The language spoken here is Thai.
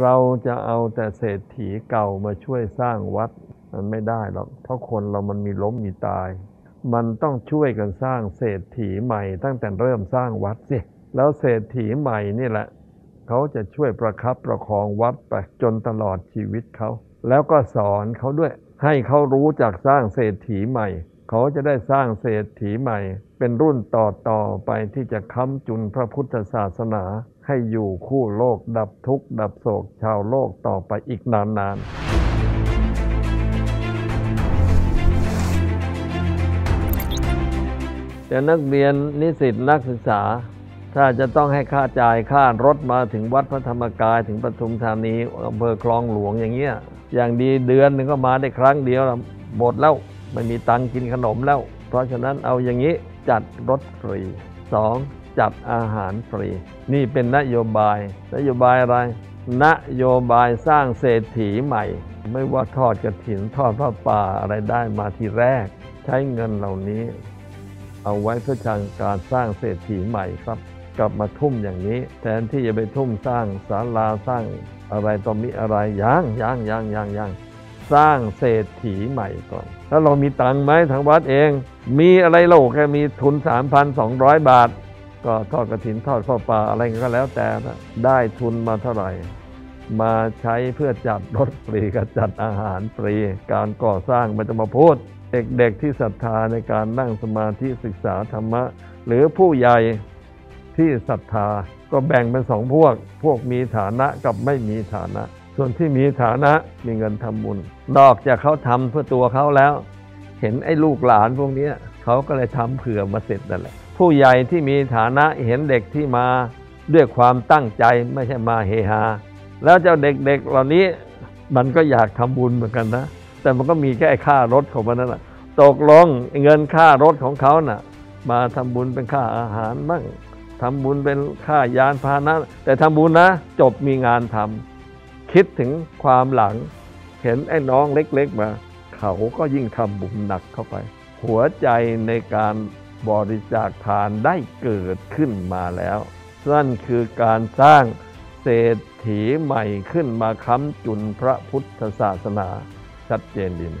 เราจะเอาแต่เศรษฐีเก่ามาช่วยสร้างวัด มันไม่ได้หรอกเพราะคนเรามันมีล้มมีตาย มันต้องช่วยกันสร้างเศรษฐีใหม่ตั้งแต่เริ่มสร้างวัดสิแล้วเศรษฐีใหม่นี่แหละ เขาจะช่วยประคับประคองวัดไปจนตลอดชีวิตเขา แล้วก็สอนเขาด้วย ให้เขารู้จักสร้างเศรษฐีใหม่ เขาจะได้สร้างเศรษฐีใหม่ เป็นรุ่นต่อต่อไปที่จะค้ำจุนพระพุทธศาสนา ให้อยู่คู่โลกดับทุกข์ ดับโศกชาวโลกต่อไปอีกนานๆแต่นักเรียนนิสิตนักศึกษา ถ้าจะต้องให้ค่าจ่ายค่ารถมาถึงวัดพระธรรมกายถึงปทุมธานีอำเภอคลองหลวงอย่างเงี้ยอย่างดีเดือนหนึ่งก็มาได้ครั้งเดียวหมดแล้ว ไม่มีตังกินขนมแล้ว เพราะฉะนั้นเอาอย่างนี้จัดรถฟรีสองจัดอาหารฟรี นี่เป็นนโยบาย นโยบายอะไร นโยบายสร้างเศรษฐีใหม่ ไม่ว่าทอดกระถินทอดพระป่าอะไรได้มาทีแรก ใช้เงินเหล่านี้ เอาไว้เพื่อการสร้างเศรษฐีใหม่ครับ กลับมาทุ่มอย่างนี้ แทนที่จะไปทุ่มสร้างศาลาสร้างอะไรต่อมีอะไรยังยังยังยังยัง สร้างเศรษฐีใหม่ก่อน ถ้าเรามีตังค์ไหมทางวัดเอง มีอะไรโลกแค่มีทุน 3,200 บาท ก็ทอดกระถินทอดข้าวปลาอะไรก็แล้วแต่นะได้ทุนมาเท่าไหร่ มาใช้เพื่อจัดรถฟรีกับจัดอาหารฟรี การก่อสร้างม่ต้องมาพูด เด็กๆที่ศรัทธาในการนั่งสมาธิศึกษาธรรมะ หรือผู้ใหญ่ที่ศรัทธาก็แบ่งเป็นสองพวก พวกมีฐานะกับไม่มีฐานะ ส่วนที่มีฐานะมีเงินทำบุญ นอกจากเขาทำเพื่อตัวเขาแล้ว เห็นไอ้ลูกหลานพวกนี้เขาก็เลยทำเผื่อมาเสร็จนั่นแหละ ผู้ใหญ่ที่มีฐานะเห็นเด็กที่มาด้วยความตั้งใจไม่ใช่มาเฮฮาแล้วเจ้าเด็กๆเหล่านี้มันก็อยากทำบุญเหมือนกันนะ แต่มันก็มีแค่ค่ารถของมันนั่นแหละตกลงเงินค่ารถของเขาน่ะ มาทำบุญเป็นค่าอาหารบ้างทำบุญเป็นค่ายานพาหนะ แต่ทำบุญนะ จบมีงานทำ คิดถึงความหลัง เห็นไอ้น้องเล็กๆมา เขาก็ยิ่งทำบุญหนักเข้าไป หัวใจในการบริจาคทานได้เกิดขึ้นมาแล้ว นั่นคือการสร้างเศรษฐีใหม่ขึ้นมาค้ำจุนพระพุทธศาสนาชัดเจนดีไหม